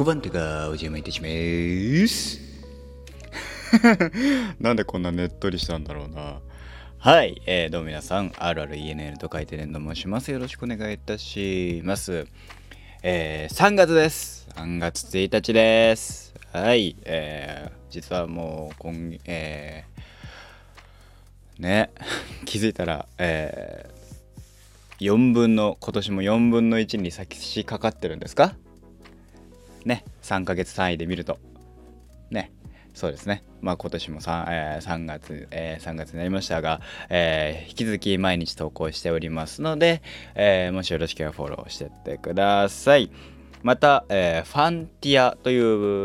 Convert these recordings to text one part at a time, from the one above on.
5番手がお邪魔いたします。なんでこんなねっとりしたんだろうな。はい、えー、どうも皆さん、RRENN と書いてねんと申します。よろしくお願いいたします。えー、3月です。3月1日です。はい、えー、実はもう今、えー、ね、気づいたら、えー、4分の、今年も4分の1に差し掛かってるんですか？ね、3ヶ月単位で見ると。ね、そうですね。まあ今年も 3,、えー、3月、えー、3月になりましたが、えー引き続き毎日投稿しておりますので、えーもしよろしければフォローしてってください。また、えーファンティアとい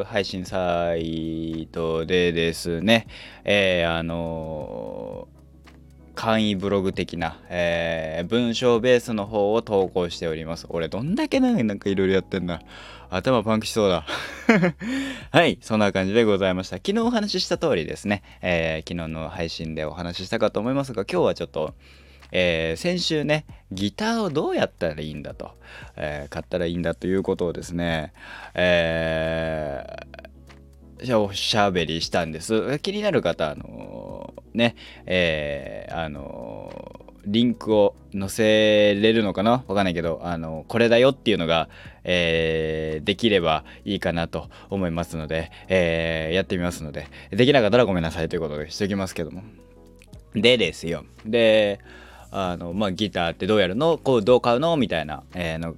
う配信サイトでですね、えーあのー簡易ブログ的な、えー文章ベースの方を投稿しております。俺どんだけなんかいろいろやってんだ。頭パンクしそうだ。はい、そんな感じでございました。昨日お話しした通りですね、えー昨日の配信でお話ししたかと思いますが、今日はちょっと、えー先週ね、ギターをどうやったらいいんだと、えー買ったらいいんだということをですね、えーおしゃべりしたんです。気になる方、あのね、えあのリンクを載せれるのかな？わかんないけど、あのこれだよっていうのが、えーできればいいかなと思いますので、えーやってみますので、できなかったらごめんなさいということでしておきますけども。でですよ。で、あの、まあ、ギターってどうやるの？こう、どう買うの？みたいな、えーの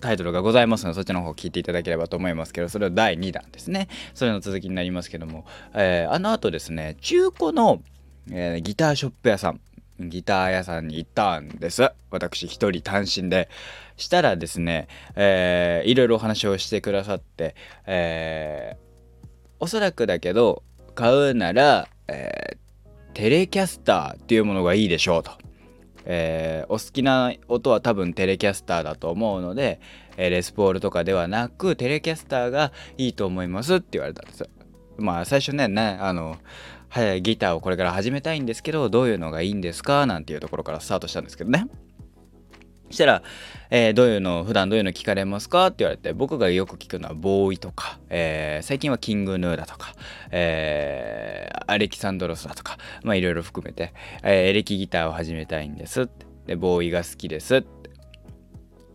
タイトルがございますので、そっちの方聞いていただければと思いますけど、それは第2弾ですね。それの続きになりますけども、えーあの後ですね、中古の、えーギターショップ屋さん、ギター屋さんに行ったんです。私一人単身で。したらですね、えーいろいろお話をしてくださって、えーおそらくだけど、買うなら、えーテレキャスターっていうものがいいでしょうと。えーお好きな音は多分テレキャスターだと思うので、えレスポールとかではなくテレキャスターがいいと思いますって言われたんですまあ最初ねねあのはいギターをこれから始めたいんですけどどういうのがいいんですかなんていうところからスタートしたんですけどね。そしたら、えーどういうの普段どういうの聞かれますかって言われて僕がよく聞くのはボーイとか、えー最近はキングヌーだとか、えーアレキサンドロスだとかまあいろいろ含めて、えエレキギターを始めたいんですって。でボーイが好きですって。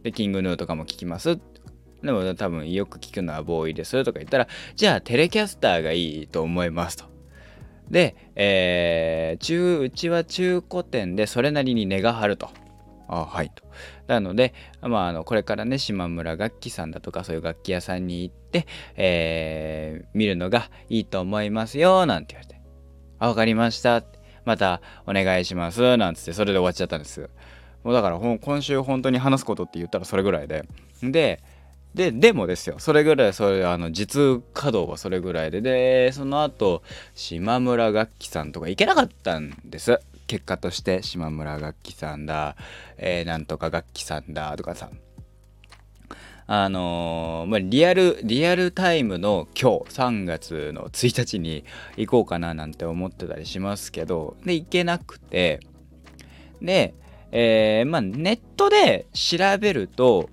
でキングヌーとかも聞きますでも多分よく聞くのはボーイですとか言ったらじゃあテレキャスターがいいと思いますと。で、えー中うちは中古店でそれなりに値が張ると。あはい。と。なので、まあ、あのこれからね島村楽器さんだとかそういう楽器屋さんに行って、えー見るのがいいと思いますよなんて言われて「あ分かりました」またお願いしますなんつってそれで終わっちゃったんです。もうだから今週本当に話すことって言ったらそれぐらいで。でででもですよそれぐらいそれあの実稼働はそれぐらいででその後島村楽器さんとか行けなかったんです。結果として島村楽器さんだ、えーなんとか楽器さんだとかさ。あのーまあ、リアルリアルタイムの今日3月の1日に行こうかななんて思ってたりしますけどで行けなくて。で、えーまあ、ネットで調べると、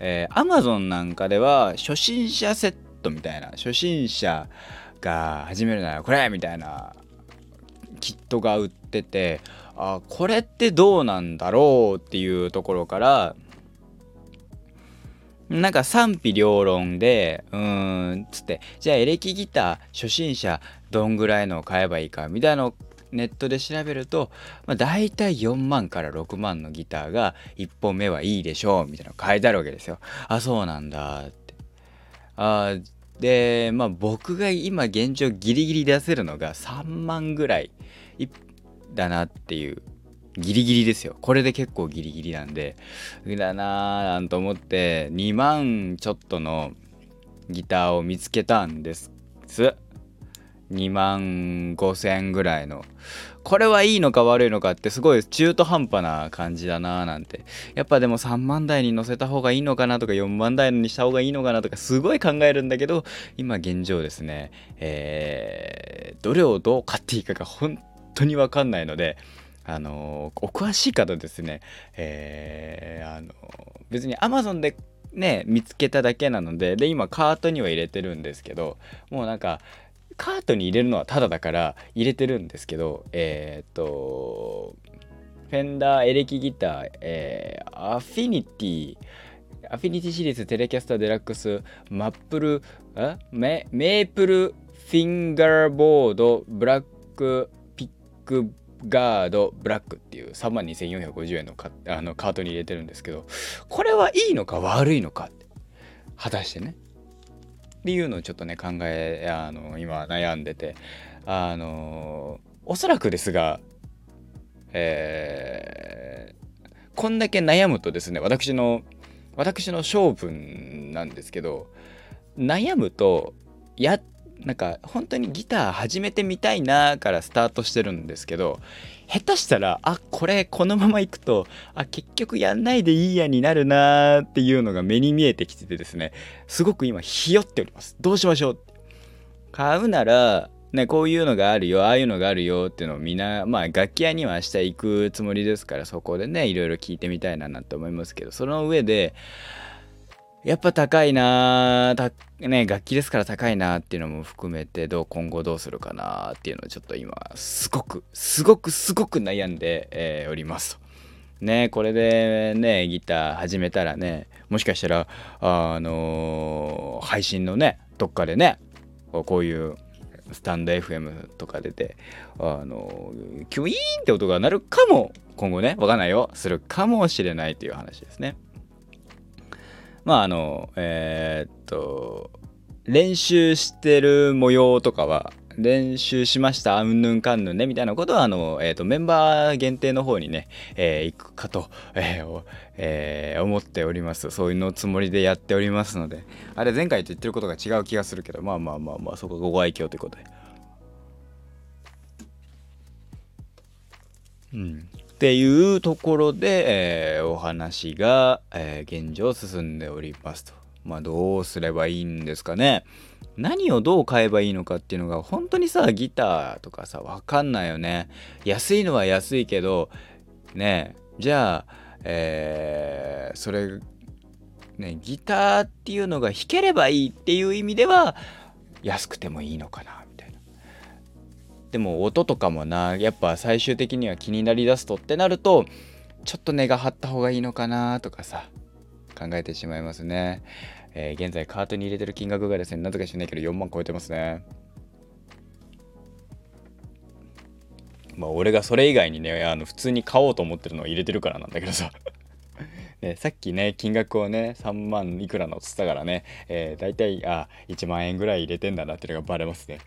えー、Amazon なんかでは初心者セットみたいな初心者が始めるならこれみたいなキットが売っててあこれってどうなんだろうっていうところからなんか賛否両論でうーんつってじゃあエレキギター初心者どんぐらいのを買えばいいかみたいなのネットで調べると、まあ、大体4万から6万のギターが1本目はいいでしょうみたいなの書いてあるわけですよ。あそうなんだって。あでまあ僕が今現状ギリギリ出せるのが3万ぐらいだなっていうギリギリですよこれで結構ギリギリなんでだなーなんと思って2万ちょっとのギターを見つけたんです2万5千ぐらいの。これはいいのか悪いのかってすごい中途半端な感じだなーなんて。やっぱでも3万台に乗せた方がいいのかなとか4万台にした方がいいのかなとかすごい考えるんだけど今現状ですねえーどれをどう買っていいかが本当に分かんないのであのお詳しい方ですね、えーあの別に Amazon でね見つけただけなのでで今カートには入れてるんですけどもうなんかカートに入れるのはタダだから入れてるんですけどえっ、とFender エレキギター、えー、 Affinity Affinity Series Telecaster Deluxe マップルメ Maple Fingerboard Black Pickguard Black っていう3万2450円のあのカートに入れてるんですけどこれはいいのか悪いのか果たしてね。っていうのをちょっとね考えあの今悩んでて。あのおそらくですがえー、こんだけ悩むとですね私の私の性分なんですけど悩むとやなんか本当にギター始めてみたいなからスタートしてるんですけど下手したらあこれこのままいくとあ結局やんないでいいやになるなーっていうのが目に見えてきててですねすごく今ひよっております。どうしましょう買うならね、こういうのがあるよ、ああいうのがあるよっていうのをみんな、まあ楽器屋には明日行くつもりですから、そこでね、いろいろ聞いてみたいななんて思いますけど、その上で、やっぱ高いなね、楽器ですから高いなっていうのも含めてどう今後どうするかなっていうのをちょっと今すごくすごくすごく悩んで、えー、おりますねこれでねギター始めたらねもしかしたらあのー、配信のねどっかでねこういうスタンド FM とか出てあのキュイーンって音が鳴るかも今後ねわかんないよするかもしれないという話ですね。まああのえー、っと練習してる模様とかは練習しましたうんぬんかんぬんねみたいなことはあの、えーと、メンバー限定の方にね、えー、行くかと、えーえー、思っております。そういうのつもりでやっておりますのであれ前回と言ってることが違う気がするけどまあまあまあまあそこご愛嬌ということで。うん。っていうところで、えー、お話が、えー、現状進んでおりますと。まあどうすればいいんですかね。何をどう買えばいいのかっていうのが本当にさギターとかさ分かんないよね。安いのは安いけどねじゃあ、えー、それねギターっていうのが弾ければいいっていう意味では安くてもいいのかなでも音とかもなやっぱ最終的には気になりだすとってなるとちょっと値が張った方がいいのかなとかさ考えてしまいますね、えー、現在カートに入れてる金額がですねなぜか知らないけど4万超えてますね。まあ俺がそれ以外にねあの普通に買おうと思ってるのを入れてるからなんだけどさ。ね、さっきね、金額をね、3万いくらのっつったからね、えー、大体、あ、1万円ぐらい入れてんだなっていうのがバレますね。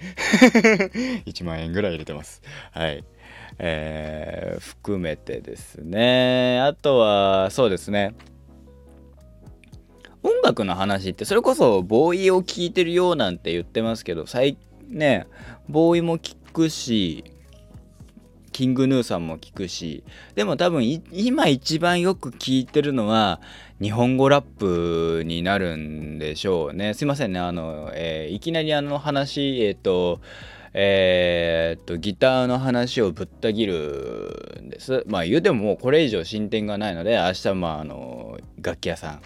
1万円ぐらい入れてます。はい。えー、含めてですね、あとは、そうですね、音楽の話ってそれこそボーイを聴いてるようなんて言ってますけど最ねボーイも聴くしキングヌーさんも聞くしでも多分今一番よく聞いてるのは日本語ラップになるんでしょうね。すいませんね。あの、えー、いきなりあの話えっ、ー、とえ、っとギターの話をぶった切るんです。まあ言うてももうこれ以上進展がないので明日まああの楽器屋さん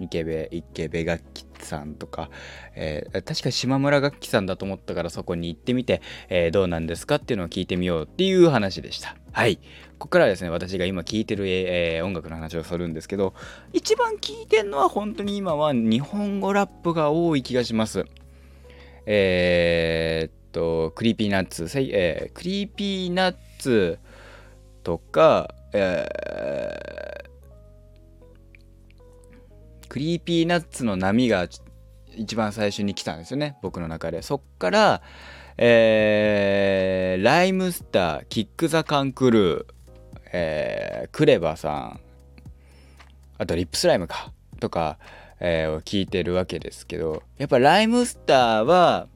池部池部楽器さんとか、えー、確か島村楽器さんだと思ったからそこに行ってみて、えー、どうなんですかっていうのを聞いてみようっていう話でした。はい。ここからはですね、私が今聴いてる、えー、音楽の話をするんですけど、一番聴いてるのは本当に今は日本語ラップが多い気がします。えー、っと、 Creepy Nuts、えー、 Creepy Nuts とか、えーCreepy Nuts の波が一番最初に来たんですよね僕の中で。そっからえー、 RHYMESTER、KICK THE CAN CREW、えー、 KREVA さんあと RIP SLYME かとか、えー、を聞いてるわけですけどやっぱ RHYMESTER は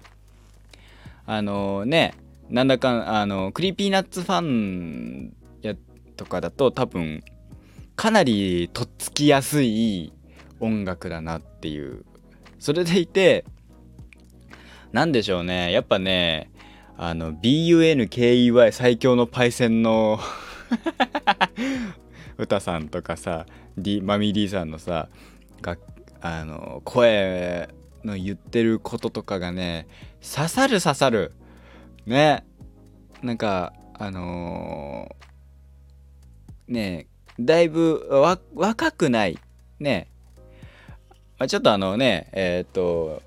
あのー、ねなんだかあの Creepy Nuts ファンやとかだと多分かなりとっつきやすい音楽だなっていう。それでいて何でしょうね。やっぱねあの BUNKEY 最強のパイセンの歌さんとかさ、D、マミー D さんのさがあの声の言ってることとかがね刺さる刺さる。ね。なんかあのー、ねだいぶ若くない。ね。まあ、ちょっとあのねえっ、と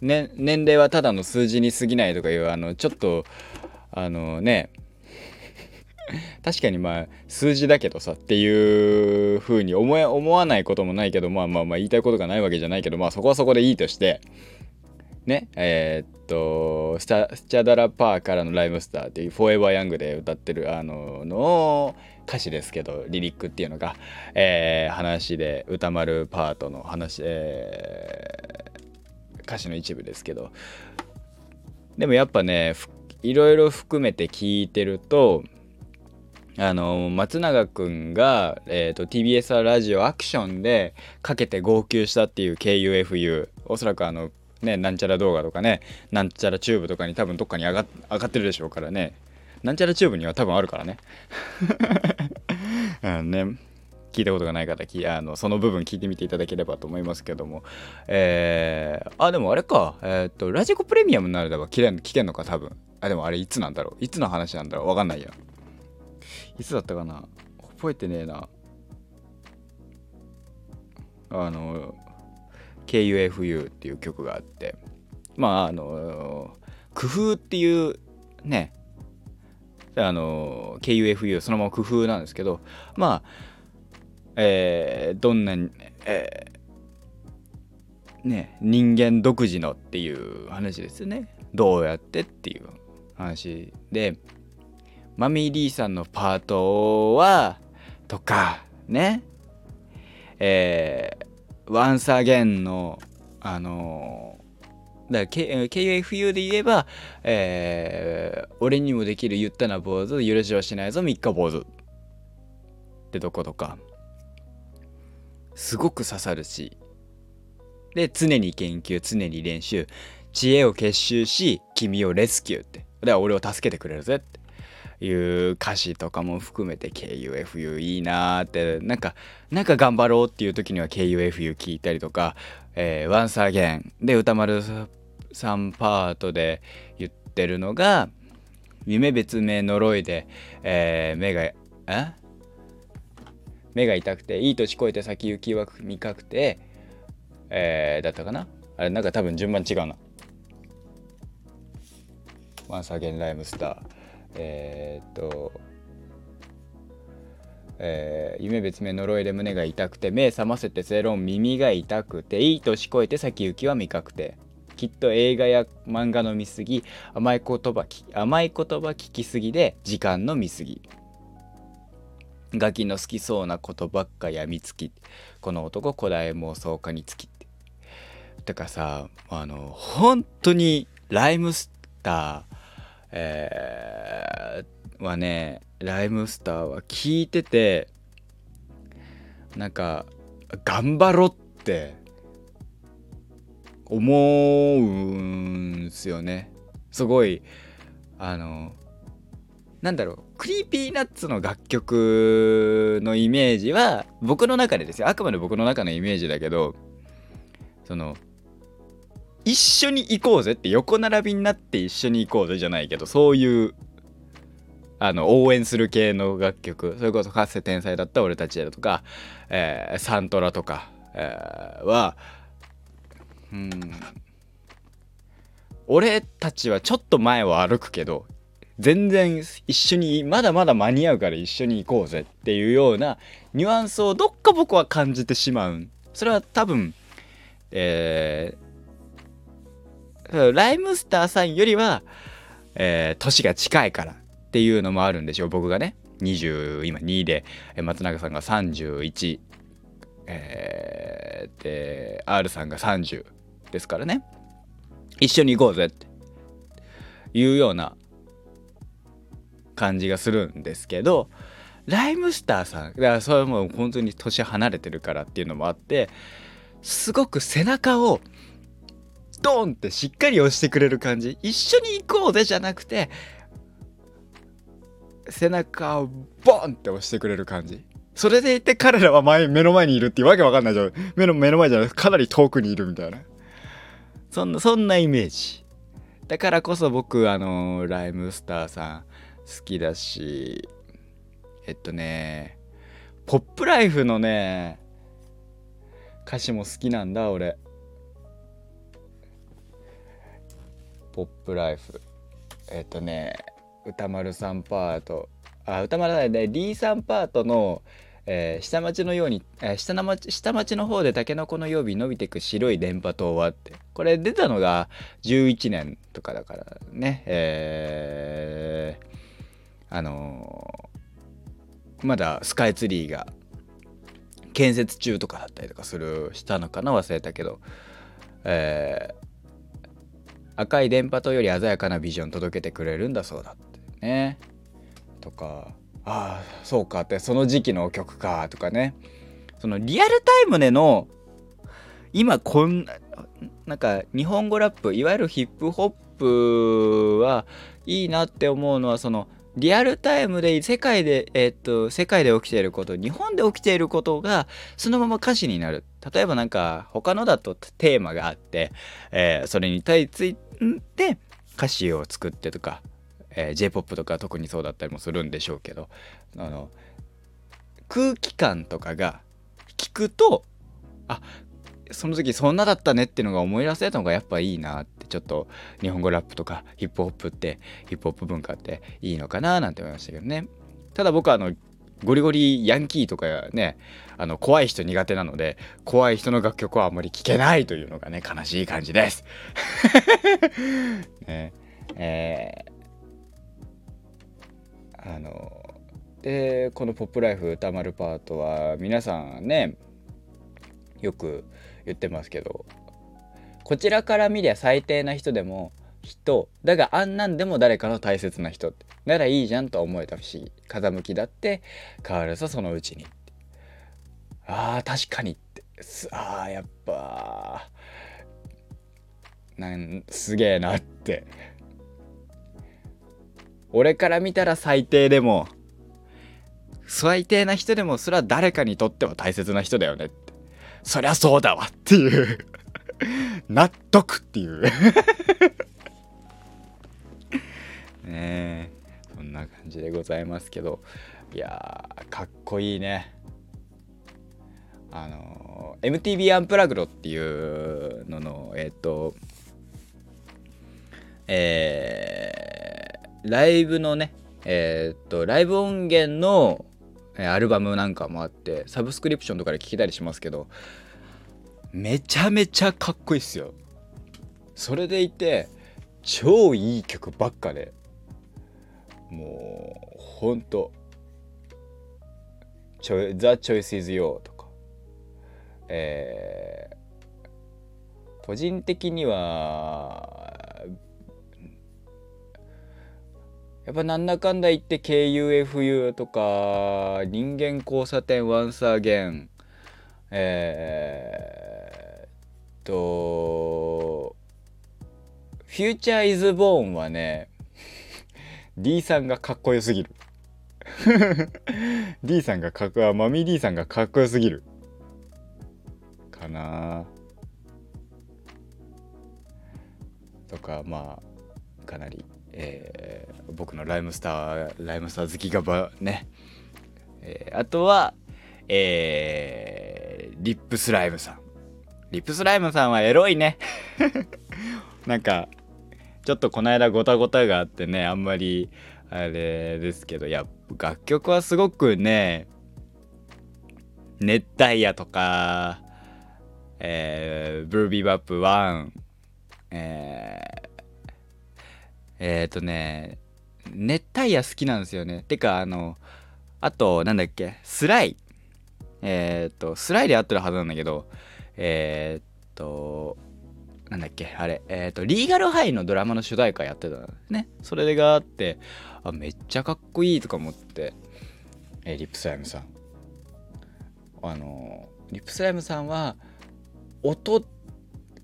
ね年齢はただの数字に過ぎないとかいうあのちょっとあのね確かにまあ数字だけどさっていう風に思え思わないこともないけどまあまあまあ言いたいことがないわけじゃないけどまあそこはそこでいいとしてねえー、っとスタスチャダラパーからのライムスターっていう「フォーエバーヤング」で歌ってるあのの歌詞ですけどリリックっていうのが、えー、話で歌丸パートの話、えー、歌詞の一部ですけど。でもやっぱねいろいろ含めて聞いてるとあの松永くんが、えーと、TBS ラジオアクションでかけて号泣したっていう KUFU おそらくあのねなんちゃら動画とかねなんちゃらチューブとかに多分どっかに上が上がってるでしょうからね。なんちゃらチューブには多分あるからね。あのね聞いたことがない方あのその部分聞いてみていただければと思いますけども。えー、あでもあれか。えっ、と radiko プレミアムになれば聞け聞けんのか多分。あでもあれいつなんだろう。いつの話なんだろう。わかんないや。いつだったかな。覚えてねえな。あの KUFU っていう曲があって。まああの工夫っていうねあの KUFU そのまま工夫なんですけどまあえー、どんな、えー、ね人間独自のっていう話ですよね。どうやってっていう話で。マミー・リーさんのパートはとかね。えー、ワンサーゲンのあのだから、K、KFU で言えば、えー、俺にもできる言ったな坊主許しはしないぞ三日坊主。ってとことか。すごく刺さるし。で常に研究常に練習。知恵を結集し君をレスキューって。だから俺を助けてくれるぜって。いう歌詞とかも含めて KUFU いいなーってなんかなんか頑張ろうっていう時には KUFU 聞いたりとか「えー、Once Again」で歌丸さんパートで言ってるのが「夢別名呪いで、えー、目がえ？目が痛くていい年越えて先行きは見かくて、えー、だったかな？あれなんか多分順番違うな。ワンサーゲンライムスター。えー、っと、えー、夢別名呪いで胸が痛くて目覚ませて正論耳が痛くていい年越えて先行きは未確定。きっと映画や漫画の見過ぎ甘い言葉甘い言葉聞きすぎで時間の見過ぎ。ガキの好きそうなことばっかやみつきこの男古代妄想家につきって。だかさあの本当にライムスターえー、はねライムスターは聞いててなんか頑張ろって思うんすよね。すごいあのなんだろう Creepy Nuts の楽曲のイメージは僕の中でですよ。あくまで僕の中のイメージだけどその一緒に行こうぜって横並びになって一緒に行こうぜじゃないけどそういうあの応援する系の楽曲それこそかつて天才だった俺たちだとか、えー、サントラとか、えー、はうん俺たちはちょっと前を歩くけど全然一緒にまだまだ間に合うから一緒に行こうぜっていうようなニュアンスをどっか僕は感じてしまうそれは多分えライムスターさんよりは、えー、年が近いからっていうのもあるんでしょう僕がね。20今2で松永さんが31、えー、で R さんが30ですからね。一緒に行こうぜって。いうような感じがするんですけどライムスターさんだからそれも本当に年離れてるからっていうのもあってすごく背中をドンってしっかり押してくれる感じ。一緒に行こうぜじゃなくて背中をボンって押してくれる感じ。それでいて彼らは前目の前にいるっていうわけわかんないじゃん。目の目の前じゃない。かなり遠くにいるみたいな。そんなそんなイメージ。だからこそ僕あのライムスターさん好きだしえっとねポップライフのね歌詞も好きなんだ俺。ポップライフ。えっとね歌丸さんパート。あ歌丸さんね。D さんパートのえー、下町のように、えー、下町下町の方でタケノコの曜日伸びてく白い電波塔はって。これ出たのが11年とかだからね。えー、あのー、まだスカイツリーが建設中とかだったりとかするしたのかな？忘れたけど、えー、赤い電波塔より鮮やかなビジョン届けてくれるんだそうだってね。とかああそうかってその時期の曲か。とかね。そのリアルタイムでの今こんななんか日本語ラップいわゆるヒップホップはいいなって思うのはそのリアルタイムで世界で、えー、っと、世界で起きていること、日本で起きていることがそのまま歌詞になる。例えばなんか他のだとテーマがあって、えー、それに対ついて歌詞を作ってとか、えー、J-POP とか特にそうだったりもするんでしょうけど、あの、空気感とかが聞くと、あ、その時そんなだったねっていうのが思い出せたのがやっぱいいなってちょっと日本語ラップとかヒップホップってヒップホップ文化っていいのかななんて思いましたけどね。ただ僕はあのゴリゴリヤンキーとかねあの怖い人苦手なので怖い人の楽曲はあんまり聴けないというのがね悲しい感じです。ね。えー、あのでこの「ポップライフ歌丸パート」は皆さんねよく言ってますけどこちらから見りゃ最低な人でも人。だがあんなんでも誰かの大切な人ならいいじゃんと思えたし風向きだって変わるさそのうちに。あー確かにって。あーやっぱなんすげえなって。俺から見たら最低でも最低な人でもそれは誰かにとっては大切な人だよねって。そりゃそうだわっていう。納得っていう。ございますけどいやかっこいいね。あの MTV アンプラグドっていうののえっ、とえー、ライブのねえっ、とライブ音源のアルバムなんかもあってサブスクリプションとかで聴けたりしますけどめちゃめちゃかっこいいっすよ。それでいて超いい曲ばっかで。もうほんと「The Choice is You」とか。えー、個人的にはやっぱなんだかんだ言って KUFU とか人間交差点ワンサーゲンえー、とフューチャーイズボーンはね D さんがかっこよすぎる。D さんがかっこマミー D さんがかっこよすぎる。かな。とかまあかなりえー、僕のライムスターライムスター好きがばね、えー、あとはえー、 RIP SLYME さん。 RIP SLYME さんはエロいね。なんかちょっとこの間ゴタゴタがあってねあんまりあれですけどいや楽曲はすごくね熱帯夜とかえー、ブルービーバップ1えー、えっ、ー、とね、熱帯夜好きなんですよね。てか、あの、あと、なんだっけ、スライ。えっ、ー、と、スライで合ってるはずなんだけど、えっ、ー、と、なんだっけ、あれ、えっ、と、リーガルハイのドラマの主題歌やってたね。それがあって、あ、めっちゃかっこいいとか思って、えリップスライムさん。あの、リップスライムさんは、音、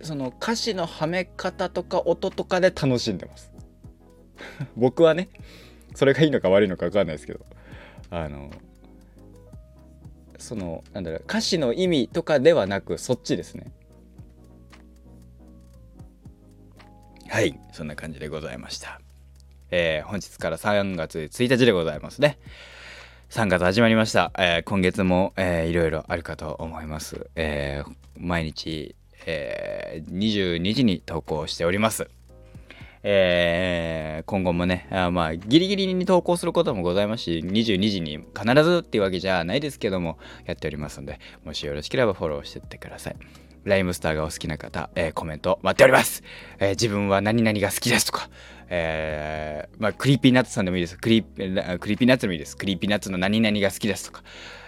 その歌詞のはめ方とか音とかで楽しんでます。僕はねそれがいいのか悪いのか分かんないですけどあのそのなんだろう歌詞の意味とかではなくそっちですねはい。そんな感じでございました。えー、本日から3月1日でございますね。3月始まりました、えー、今月も、えー、いろいろあるかと思います、えー、毎日、えー、22時に投稿しております。えー、今後もね、あまあ、ギリギリに投稿することもございますし、22時に必ずっていうわけじゃないですけども、やっておりますので、もしよろしければフォローしてってください。 RHYMESTER がお好きな方、えー、コメント待っております、えー、自分は何々が好きですとか、えー、まあ、 Creepy Nuts さんでもいいです。クリ Creepy Nuts でもいいです。 Creepy Nuts の何々が好きですとか、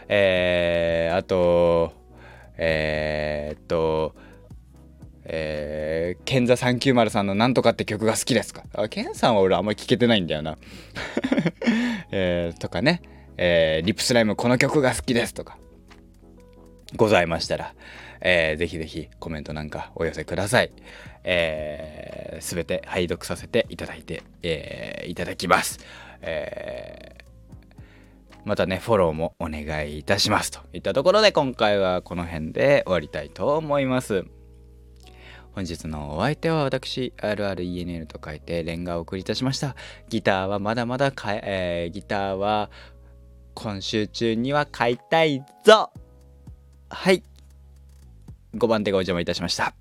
えー、あと、えー、と、えー、ケンザ390さんのなんとかって曲が好きですか？あケンさんは俺あんまり聞けてないんだよな。えー、とかね、えー、リップスライムこの曲が好きですとか、ございましたら、えー、ぜひぜひコメントなんかお寄せください。えー、全て拝読させていただいて、えー、いただきます。えー、またね、フォローもお願いいたします。といったところで今回はこの辺で終わりたいと思います。本日のお相手は私、RRENL と書いてレンガを送りいたしました。ギターはまだまだかえ、えー、ギターは今週中には買いたいぞはい。5番手がお邪魔いたしました。